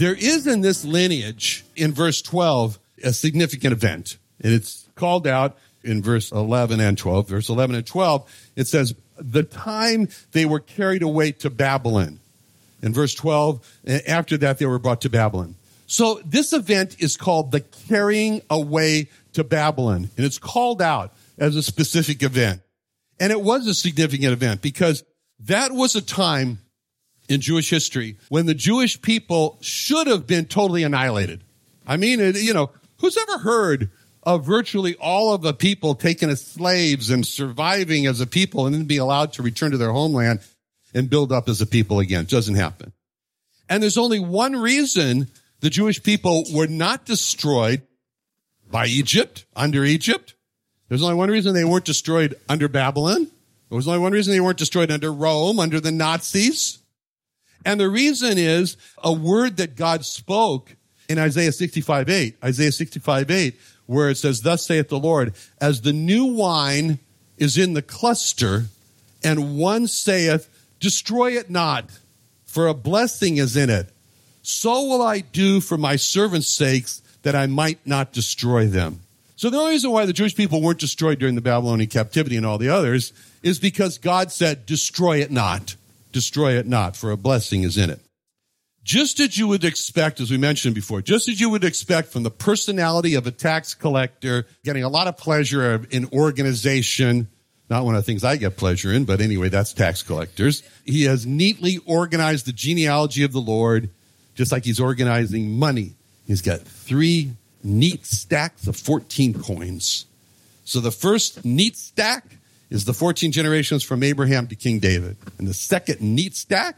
There is in this lineage, in verse 12, a significant event. And it's called out in verse 11 and 12. Verse 11 and 12, it says, the time they were carried away to Babylon. In verse 12, after that, they were brought to Babylon. So this event is called the carrying away to Babylon. And it's called out as a specific event. And it was a significant event because that was a time in Jewish history when the Jewish people should have been totally annihilated. I mean, it, you know, who's ever heard of virtually all of the people taken as slaves and surviving as a people and then be allowed to return to their homeland and build up as a people again? It doesn't happen. And there's only one reason the Jewish people were not destroyed by Egypt, under Egypt. There's only one reason they weren't destroyed under Babylon. There was only one reason they weren't destroyed under Rome, under the Nazis. And the reason is a word that God spoke in Isaiah 65, 8, Isaiah 65, 8, where it says, thus saith the Lord, as the new wine is in the cluster and one saith, destroy it not, for a blessing is in it. So will I do for my servants' sakes that I might not destroy them. So the only reason why the Jewish people weren't destroyed during the Babylonian captivity and all the others is because God said, destroy it not destroy it not, for a blessing is in it. Just as you would expect, as we mentioned before, just as you would expect from the personality of a tax collector, getting a lot of pleasure in organization, not one of the things I get pleasure in, but anyway, that's tax collectors. He has neatly organized the genealogy of the Lord, just like he's organizing money. He's got three neat stacks of 14 coins. So the first neat stack is the 14 generations from Abraham to King David. And the second neat stack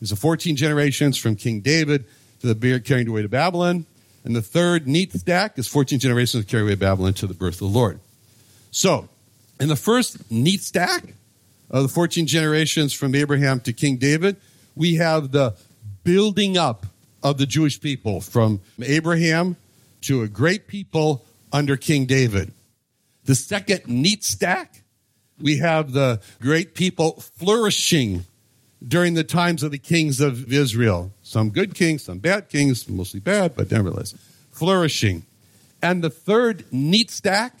is the 14 generations from King David to the beard carried away to Babylon. And the third neat stack is 14 generations carried away to Babylon to the birth of the Lord. So, in the first neat stack of the 14 generations from Abraham to King David, we have the building up of the Jewish people from Abraham to a great people under King David. The second neat stack we have the great people flourishing during the times of the kings of Israel. Some good kings, some bad kings, mostly bad, but nevertheless, flourishing. And the third neat stack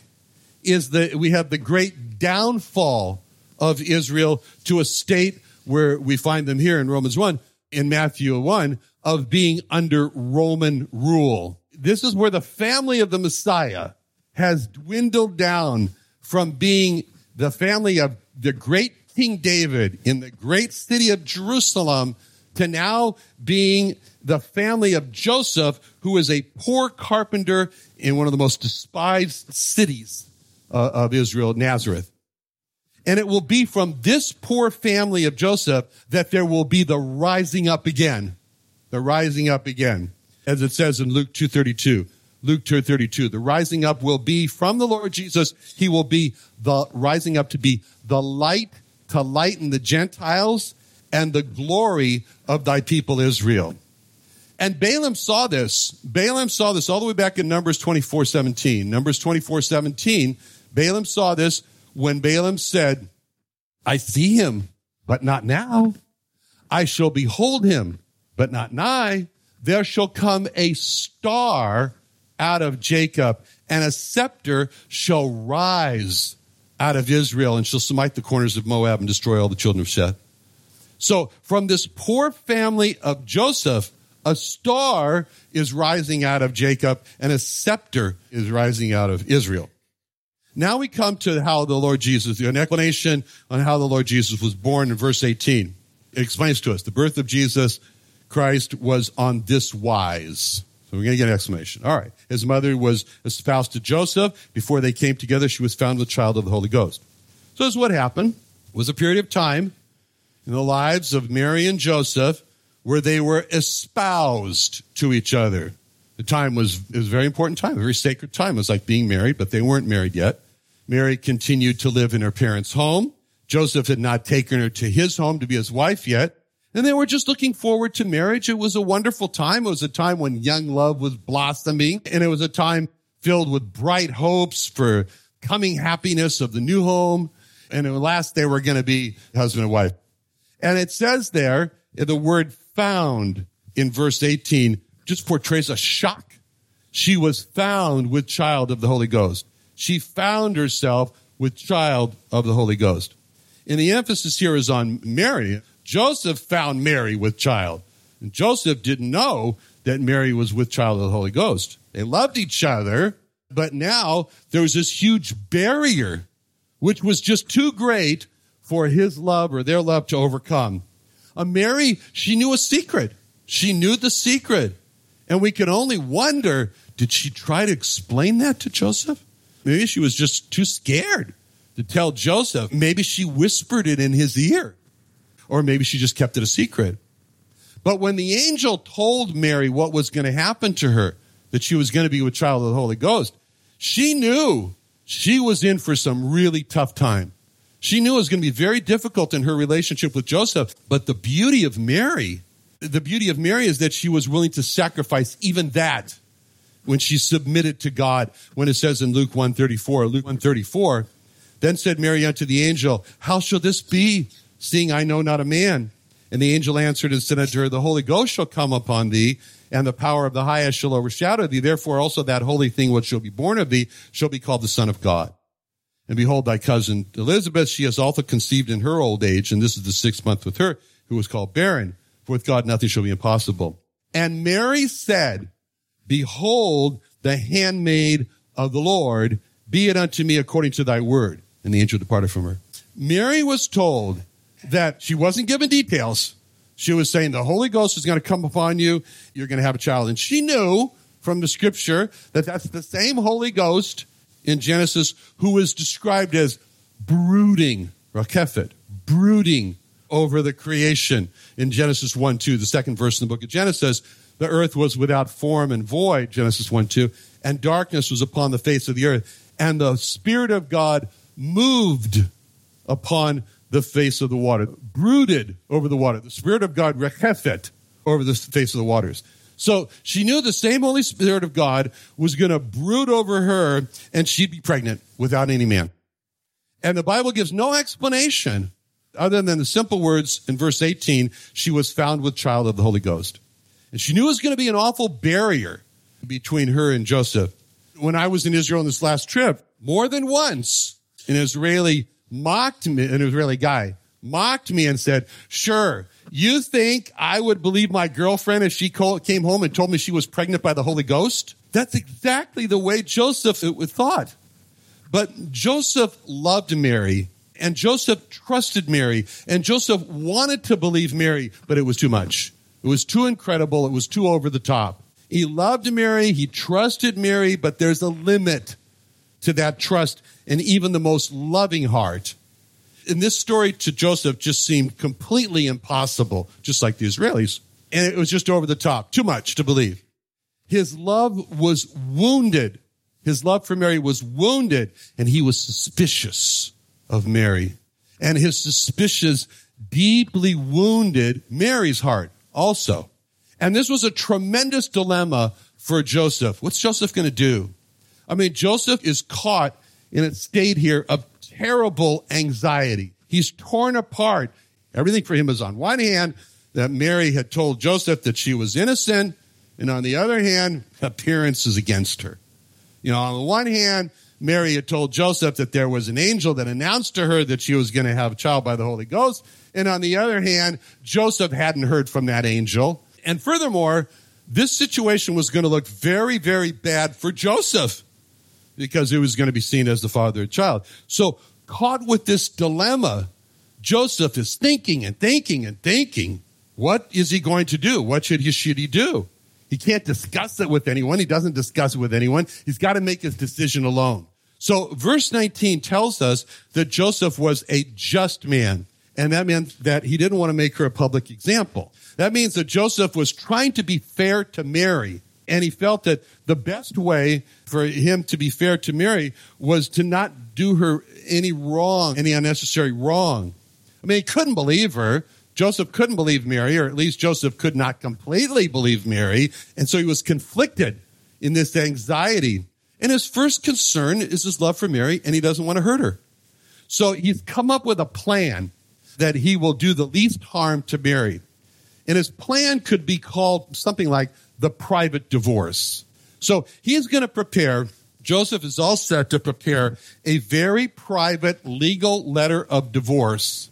is that we have the great downfall of Israel to a state where we find them here in Romans 1, in Matthew 1, of being under Roman rule. This is where the family of the Messiah has dwindled down from being the family of the great King David in the great city of Jerusalem to now being the family of Joseph, who is a poor carpenter in one of the most despised cities uh, of Israel, Nazareth. And it will be from this poor family of Joseph that there will be the rising up again. The rising up again. As it says in Luke 232. Luke 2:32. The rising up will be from the Lord Jesus. He will be the rising up to be the light to lighten the Gentiles and the glory of thy people Israel. And Balaam saw this. Balaam saw this all the way back in Numbers 24, 17. Numbers 24, 17. Balaam saw this when Balaam said, I see him, but not now. I shall behold him, but not nigh. There shall come a star out of Jacob, and a scepter shall rise out of Israel and shall smite the corners of Moab and destroy all the children of Sheth. So from this poor family of Joseph a star is rising out of Jacob and a scepter is rising out of Israel. Now we come to how the Lord Jesus, an explanation on how the Lord Jesus was born in verse 18. It explains to us the birth of Jesus Christ was on this wise. So we're going to get an explanation. All right. His mother was espoused to Joseph. Before they came together, she was found with child of the Holy Ghost. So this is what happened. It was a period of time in the lives of Mary and Joseph where they were espoused to each other. The time was, it was a very important time, a very sacred time. It was like being married, but they weren't married yet. Mary continued to live in her parents' home. Joseph had not taken her to his home to be his wife yet. And they were just looking forward to marriage. It was a wonderful time. It was a time when young love was blossoming and it was a time filled with bright hopes for coming happiness of the new home. And at last they were going to be husband and wife. And it says there, the word found in verse 18 just portrays a shock. She was found with child of the Holy Ghost. She found herself with child of the Holy Ghost. And the emphasis here is on Mary. Joseph found Mary with child. And Joseph didn't know that Mary was with child of the Holy Ghost. They loved each other, but now there was this huge barrier, which was just too great for his love or their love to overcome. A Mary, she knew a secret. She knew the secret. And we can only wonder, did she try to explain that to Joseph? Maybe she was just too scared to tell Joseph. Maybe she whispered it in his ear or maybe she just kept it a secret. But when the angel told Mary what was going to happen to her, that she was going to be with child of the Holy Ghost, she knew she was in for some really tough time. She knew it was going to be very difficult in her relationship with Joseph. But the beauty of Mary, the beauty of Mary is that she was willing to sacrifice even that when she submitted to God. When it says in Luke 134, Luke 134, then said Mary unto the angel, How shall this be? Seeing I know not a man. And the angel answered and said unto her, The Holy Ghost shall come upon thee, and the power of the highest shall overshadow thee. Therefore also that holy thing which shall be born of thee shall be called the Son of God. And behold, thy cousin Elizabeth, she has also conceived in her old age, and this is the sixth month with her, who was called barren. For with God nothing shall be impossible. And Mary said, Behold, the handmaid of the Lord, be it unto me according to thy word. And the angel departed from her. Mary was told that she wasn't given details. She was saying the Holy Ghost is going to come upon you. You're going to have a child. And she knew from the scripture that that's the same Holy Ghost in Genesis who is described as brooding, rakephet, brooding over the creation in Genesis 1 2, the second verse in the book of Genesis. The earth was without form and void, Genesis 1 2, and darkness was upon the face of the earth. And the Spirit of God moved upon the face of the water, brooded over the water. The Spirit of God rechefet over the face of the waters. So she knew the same Holy Spirit of God was going to brood over her and she'd be pregnant without any man. And the Bible gives no explanation other than the simple words in verse 18, she was found with child of the Holy Ghost. And she knew it was going to be an awful barrier between her and Joseph. When I was in Israel on this last trip, more than once, an Israeli mocked me, an Israeli guy, mocked me and said, sure, you think I would believe my girlfriend if she came home and told me she was pregnant by the Holy Ghost? That's exactly the way Joseph thought. But Joseph loved Mary and Joseph trusted Mary and Joseph wanted to believe Mary, but it was too much. It was too incredible. It was too over the top. He loved Mary. He trusted Mary, but there's a limit to that trust and even the most loving heart. And this story to Joseph just seemed completely impossible, just like the Israelis. And it was just over the top, too much to believe. His love was wounded. His love for Mary was wounded, and he was suspicious of Mary. And his suspicions deeply wounded Mary's heart also. And this was a tremendous dilemma for Joseph. What's Joseph going to do? I mean, Joseph is caught in a state here of terrible anxiety. He's torn apart. Everything for him is on one hand that Mary had told Joseph that she was innocent, and on the other hand, appearances against her. You know, on the one hand, Mary had told Joseph that there was an angel that announced to her that she was going to have a child by the Holy Ghost. And on the other hand, Joseph hadn't heard from that angel. And furthermore, this situation was going to look very, very bad for Joseph because he was going to be seen as the father of child. So, caught with this dilemma, Joseph is thinking and thinking and thinking. What is he going to do? What should he, should he do? He can't discuss it with anyone. He doesn't discuss it with anyone. He's got to make his decision alone. So verse 19 tells us that Joseph was a just man. And that meant that he didn't want to make her a public example. That means that Joseph was trying to be fair to Mary. And he felt that the best way for him to be fair to Mary was to not do her any wrong, any unnecessary wrong. I mean, he couldn't believe her. Joseph couldn't believe Mary, or at least Joseph could not completely believe Mary. And so he was conflicted in this anxiety. And his first concern is his love for Mary, and he doesn't want to hurt her. So he's come up with a plan that he will do the least harm to Mary. And his plan could be called something like the private divorce. So he's going to prepare, Joseph is all set to prepare a very private legal letter of divorce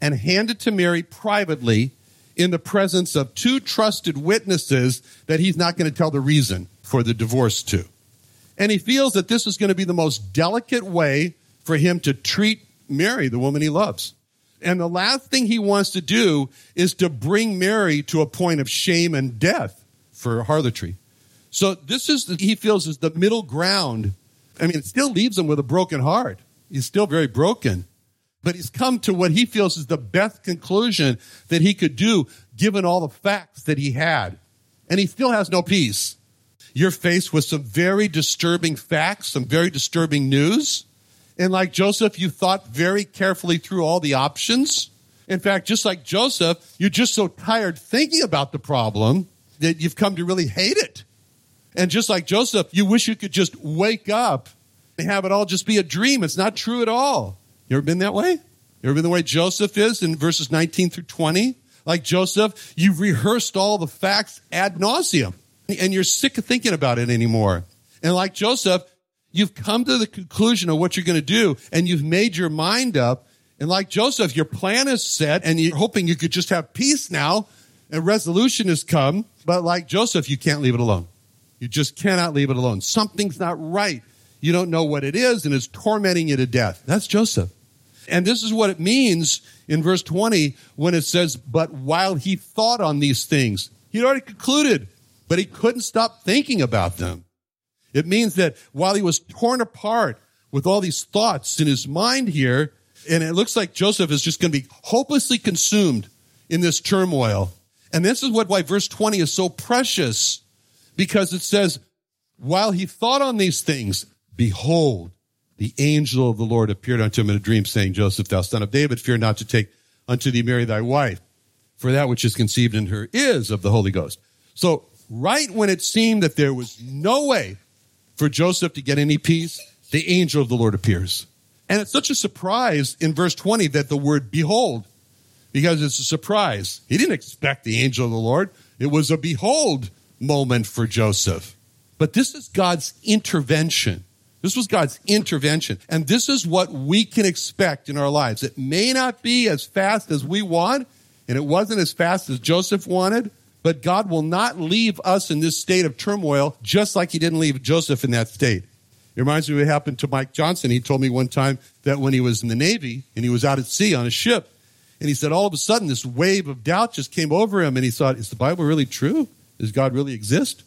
and hand it to Mary privately in the presence of two trusted witnesses that he's not going to tell the reason for the divorce to. And he feels that this is going to be the most delicate way for him to treat Mary, the woman he loves. And the last thing he wants to do is to bring Mary to a point of shame and death for harlotry. So this is, he feels, is the middle ground. I mean, it still leaves him with a broken heart. He's still very broken. But he's come to what he feels is the best conclusion that he could do given all the facts that he had. And he still has no peace. You're faced with some very disturbing facts, some very disturbing news. And like Joseph, you thought very carefully through all the options. In fact, just like Joseph, you're just so tired thinking about the problem that you've come to really hate it. And just like Joseph, you wish you could just wake up and have it all just be a dream. It's not true at all. You ever been that way? You ever been the way Joseph is in verses 19 through 20? Like Joseph, you've rehearsed all the facts ad nauseum and you're sick of thinking about it anymore. And like Joseph, you've come to the conclusion of what you're going to do and you've made your mind up. And like Joseph, your plan is set and you're hoping you could just have peace now and resolution has come. But like Joseph, you can't leave it alone. You just cannot leave it alone. Something's not right. You don't know what it is and it's tormenting you to death. That's Joseph. And this is what it means in verse 20 when it says, but while he thought on these things, he'd already concluded, but he couldn't stop thinking about them. It means that while he was torn apart with all these thoughts in his mind here, and it looks like Joseph is just going to be hopelessly consumed in this turmoil. And this is what why verse 20 is so precious because it says, while he thought on these things, behold, the angel of the Lord appeared unto him in a dream saying, Joseph, thou son of David, fear not to take unto thee Mary thy wife, for that which is conceived in her is of the Holy Ghost. So right when it seemed that there was no way for Joseph to get any peace, the angel of the Lord appears. And it's such a surprise in verse 20 that the word behold, because it's a surprise. He didn't expect the angel of the Lord. It was a behold moment for Joseph. But this is God's intervention. This was God's intervention. And this is what we can expect in our lives. It may not be as fast as we want, and it wasn't as fast as Joseph wanted, but God will not leave us in this state of turmoil just like he didn't leave Joseph in that state. It reminds me of what happened to Mike Johnson. He told me one time that when he was in the Navy and he was out at sea on a ship, and he said all of a sudden this wave of doubt just came over him and he thought, is the Bible really true? Does God really exist?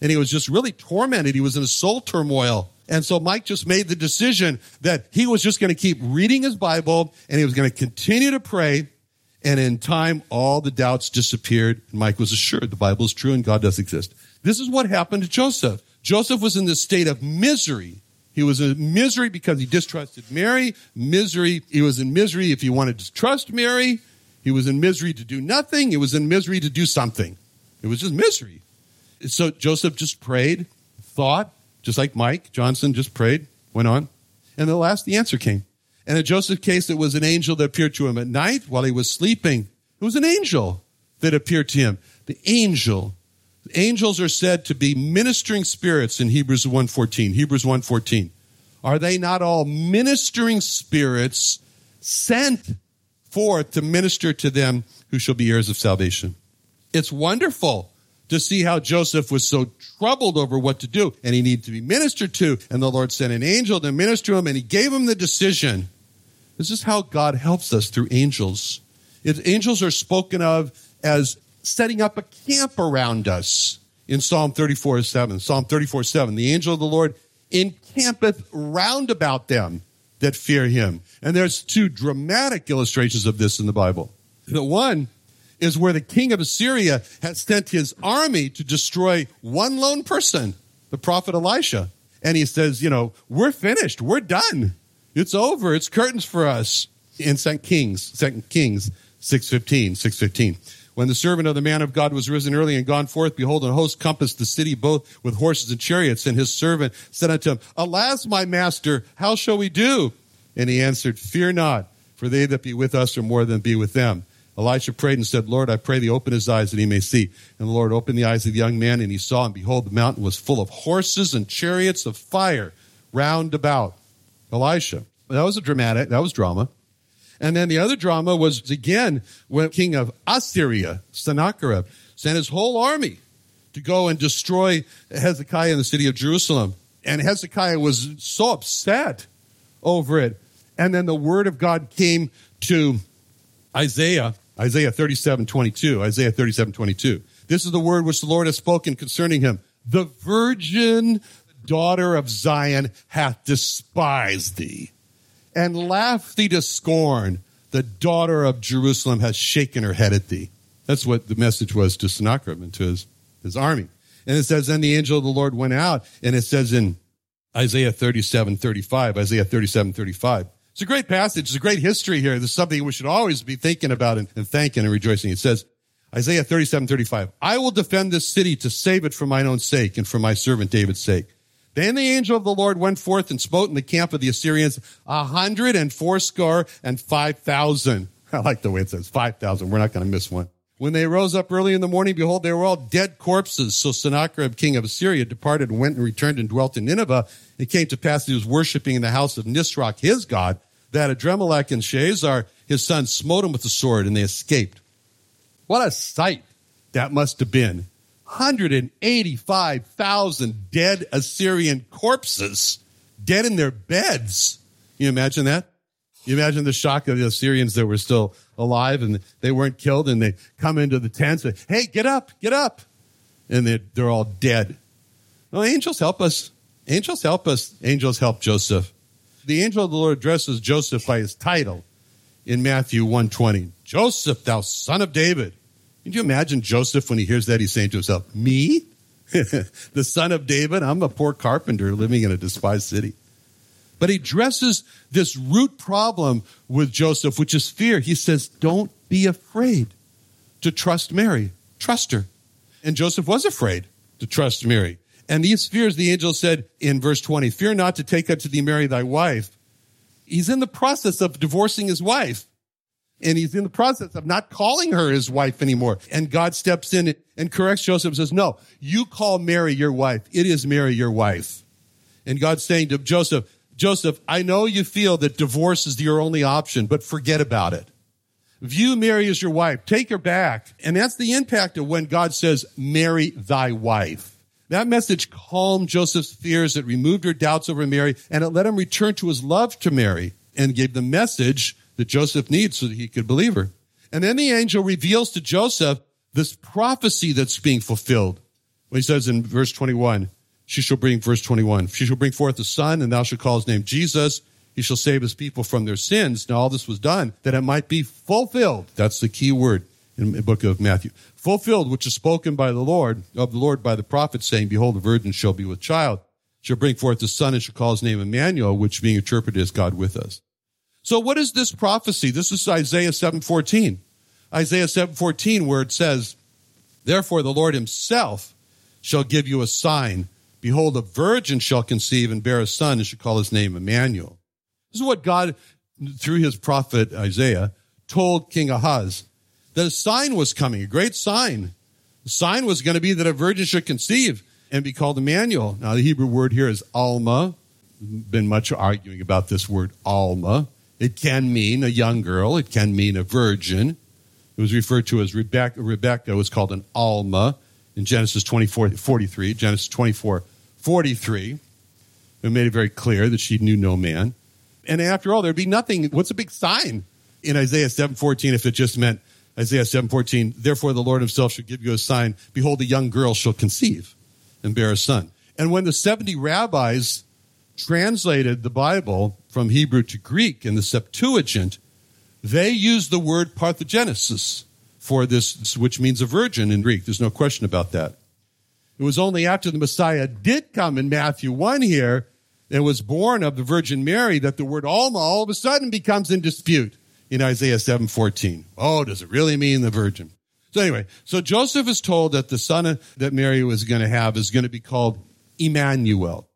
And he was just really tormented. He was in a soul turmoil. And so Mike just made the decision that he was just going to keep reading his Bible and he was going to continue to pray. And in time, all the doubts disappeared. And Mike was assured the Bible is true and God does exist. This is what happened to Joseph. Joseph was in this state of misery. He was in misery because he distrusted Mary. Misery. He was in misery if he wanted to trust Mary. He was in misery to do nothing. He was in misery to do something. It was just misery. So Joseph just prayed, thought, just like Mike Johnson just prayed, went on. And the last, the answer came. And in Joseph's case, it was an angel that appeared to him at night while he was sleeping. It was an angel that appeared to him. The angel. Angels are said to be ministering spirits in Hebrews 1.14. Hebrews 1.14. Are they not all ministering spirits sent forth to minister to them who shall be heirs of salvation? It's wonderful to see how Joseph was so troubled over what to do and he needed to be ministered to. And the Lord sent an angel to minister to him and he gave him the decision. This is how God helps us through angels. If angels are spoken of as setting up a camp around us in Psalm 34 7. Psalm 34 7. The angel of the Lord encampeth round about them that fear him. And there's two dramatic illustrations of this in the Bible. The one is where the king of Assyria had sent his army to destroy one lone person, the prophet Elisha. And he says, you know, we're finished. We're done. It's over. It's curtains for us. In Second Kings, Second Kings 615, 615. When the servant of the man of God was risen early and gone forth, behold, a host compassed the city both with horses and chariots. And his servant said unto him, Alas, my master, how shall we do? And he answered, Fear not, for they that be with us are more than be with them. Elisha prayed and said, Lord, I pray thee open his eyes that he may see. And the Lord opened the eyes of the young man, and he saw, and behold, the mountain was full of horses and chariots of fire round about Elisha. That was a dramatic, that was drama. And then the other drama was again when king of Assyria, Sennacherib, sent his whole army to go and destroy Hezekiah in the city of Jerusalem. And Hezekiah was so upset over it. And then the word of God came to Isaiah Isaiah 37, 22. Isaiah 37, 22. This is the word which the Lord has spoken concerning him. The virgin daughter of Zion hath despised thee and laugh thee to scorn. The daughter of Jerusalem has shaken her head at thee. That's what the message was to Sennacherib and to his, his army. And it says, then the angel of the Lord went out, and it says in Isaiah 37, 35, Isaiah 37, 35, it's a great passage. It's a great history here. There's something we should always be thinking about and, and thanking and rejoicing. It says, Isaiah 37, 35, I will defend this city to save it for mine own sake and for my servant David's sake. Then the angel of the Lord went forth and smote in the camp of the Assyrians a hundred and fourscore and five thousand. I like the way it says five thousand. We're not going to miss one. When they rose up early in the morning, behold, they were all dead corpses. So Sennacherib, king of Assyria, departed and went and returned and dwelt in Nineveh. It came to pass that he was worshiping in the house of Nisroch, his god, that Adrammelech and Sharezer, his son, smote him with the sword, and they escaped. What a sight that must have been. 185,000 dead Assyrian corpses, dead in their beds. Can you imagine that? You imagine the shock of the Assyrians that were still alive and they weren't killed and they come into the tents and, hey, get up, get up. And they're, they're all dead. Well, angels help us. Angels help us. Angels help Joseph the angel of the Lord addresses Joseph by his title in Matthew 120. Joseph, thou son of David. Can you imagine Joseph when he hears that? He's saying to himself, me? the son of David? I'm a poor carpenter living in a despised city. But he addresses this root problem with Joseph, which is fear. He says, don't be afraid to trust Mary. Trust her. And Joseph was afraid to trust Mary. And these fears, the angel said in verse 20, fear not to take unto thee Mary thy wife. He's in the process of divorcing his wife. And he's in the process of not calling her his wife anymore. And God steps in and corrects Joseph and says, no, you call Mary your wife. It is Mary your wife. And God's saying to Joseph, Joseph, I know you feel that divorce is your only option, but forget about it. View Mary as your wife. Take her back. And that's the impact of when God says, marry thy wife. That message calmed Joseph's fears. It removed her doubts over Mary and it let him return to his love to Mary and gave the message that Joseph needs so that he could believe her. And then the angel reveals to Joseph this prophecy that's being fulfilled. When he says in verse 21, she shall bring, verse 21, she shall bring forth a son and thou shalt call his name Jesus. He shall save his people from their sins. Now all this was done that it might be fulfilled. That's the key word in the book of Matthew fulfilled which is spoken by the Lord, of the Lord by the prophet, saying, Behold, the virgin shall be with child, shall bring forth a son, and shall call his name Emmanuel, which being interpreted is God with us. So what is this prophecy? This is Isaiah 7:14. Isaiah 7:14 where it says, Therefore the Lord himself shall give you a sign. Behold, a virgin shall conceive and bear a son and shall call his name Emmanuel. This is what God, through his prophet Isaiah, told King Ahaz that a sign was coming, a great sign. The sign was going to be that a virgin should conceive and be called Emmanuel. Now, the Hebrew word here is Alma. Been much arguing about this word Alma. It can mean a young girl. It can mean a virgin. It was referred to as Rebecca. Rebecca was called an Alma in Genesis 24, 43. Genesis 24, 43. It made it very clear that she knew no man. And after all, there'd be nothing. What's a big sign in Isaiah 7:14 if it just meant Isaiah 7:14, therefore the Lord himself shall give you a sign, behold a young girl shall conceive and bear a son. And when the 70 rabbis translated the Bible from Hebrew to Greek in the Septuagint, they used the word parthenogenesis for this, which means a virgin in Greek. There's no question about that. It was only after the Messiah did come in Matthew 1 here and was born of the Virgin Mary that the word Alma all of a sudden becomes in dispute in Isaiah 7:14. Oh, does it really mean the virgin? So anyway, so Joseph is told that the son that Mary was going to have is going to be called Emmanuel,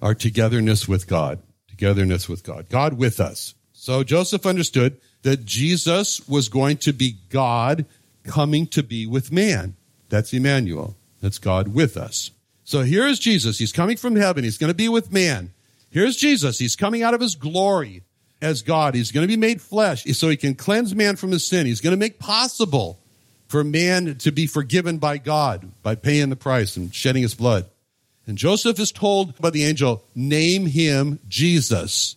our togetherness with God, togetherness with God, God with us. So Joseph understood that Jesus was going to be God coming to be with man. That's Emmanuel. That's God with us. So here is Jesus. He's coming from heaven. He's going to be with man. Here's Jesus. He's coming out of his glory as God. He's going to be made flesh so he can cleanse man from his sin. He's going to make possible for man to be forgiven by God by paying the price and shedding his blood. And Joseph is told by the angel, name him Jesus.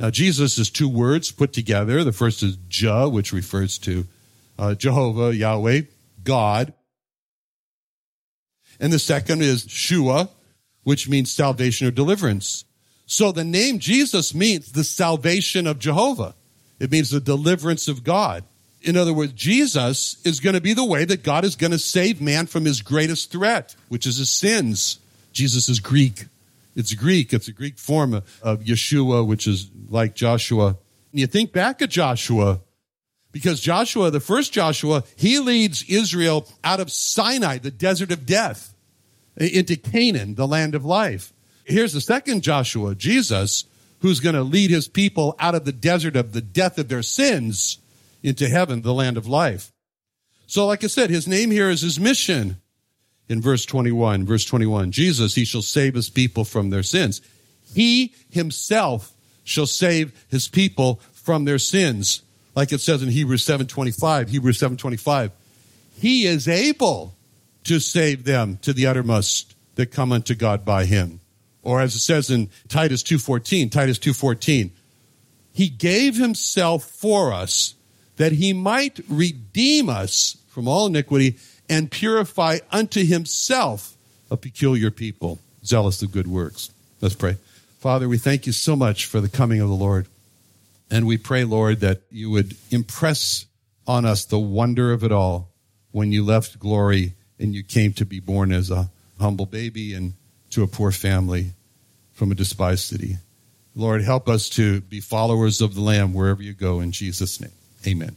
Now, Jesus is two words put together. The first is Jah, which refers to uh, Jehovah, Yahweh, God. And the second is Shua, which means salvation or deliverance. So the name Jesus means the salvation of Jehovah. It means the deliverance of God. In other words, Jesus is going to be the way that God is going to save man from his greatest threat, which is his sins. Jesus is Greek. It's Greek. It's a Greek form of Yeshua, which is like Joshua. And you think back at Joshua, because Joshua, the first Joshua, he leads Israel out of Sinai, the desert of death, into Canaan, the land of life. Here's the second Joshua, Jesus, who's going to lead his people out of the desert of the death of their sins into heaven, the land of life. So, like I said, his name here is his mission in verse 21. Verse 21 Jesus, he shall save his people from their sins. He himself shall save his people from their sins. Like it says in Hebrews 7:25, Hebrews 7:25. He is able to save them to the uttermost that come unto God by him. Or as it says in Titus 2:14, Titus 2:14, he gave himself for us that he might redeem us from all iniquity and purify unto himself a peculiar people, zealous of good works. Let's pray. Father, we thank you so much for the coming of the Lord. And we pray, Lord, that you would impress on us the wonder of it all when you left glory and you came to be born as a humble baby and to a poor family from a despised city. Lord, help us to be followers of the Lamb wherever you go in Jesus' name. Amen.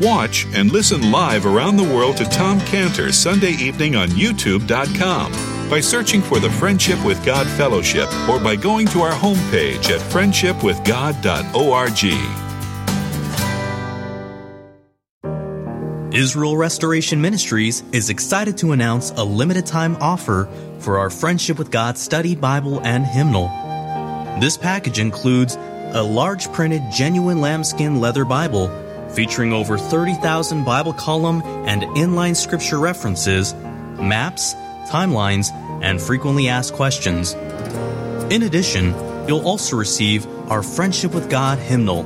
Watch and listen live around the world to Tom Cantor Sunday evening on YouTube.com. by searching for the Friendship with God Fellowship or by going to our homepage at friendshipwithgod.org. Israel Restoration Ministries is excited to announce a limited time offer for our Friendship with God study Bible and hymnal. This package includes a large printed genuine lambskin leather Bible featuring over 30,000 Bible column and inline scripture references, maps, timelines, and frequently asked questions. In addition, you'll also receive our Friendship with God hymnal.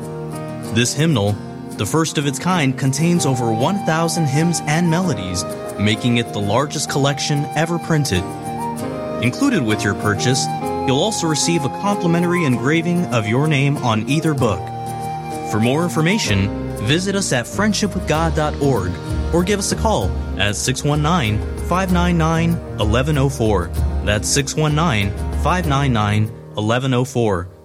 This hymnal the first of its kind contains over 1,000 hymns and melodies, making it the largest collection ever printed. Included with your purchase, you'll also receive a complimentary engraving of your name on either book. For more information, visit us at friendshipwithgod.org or give us a call at 619 599 1104. That's 619 599 1104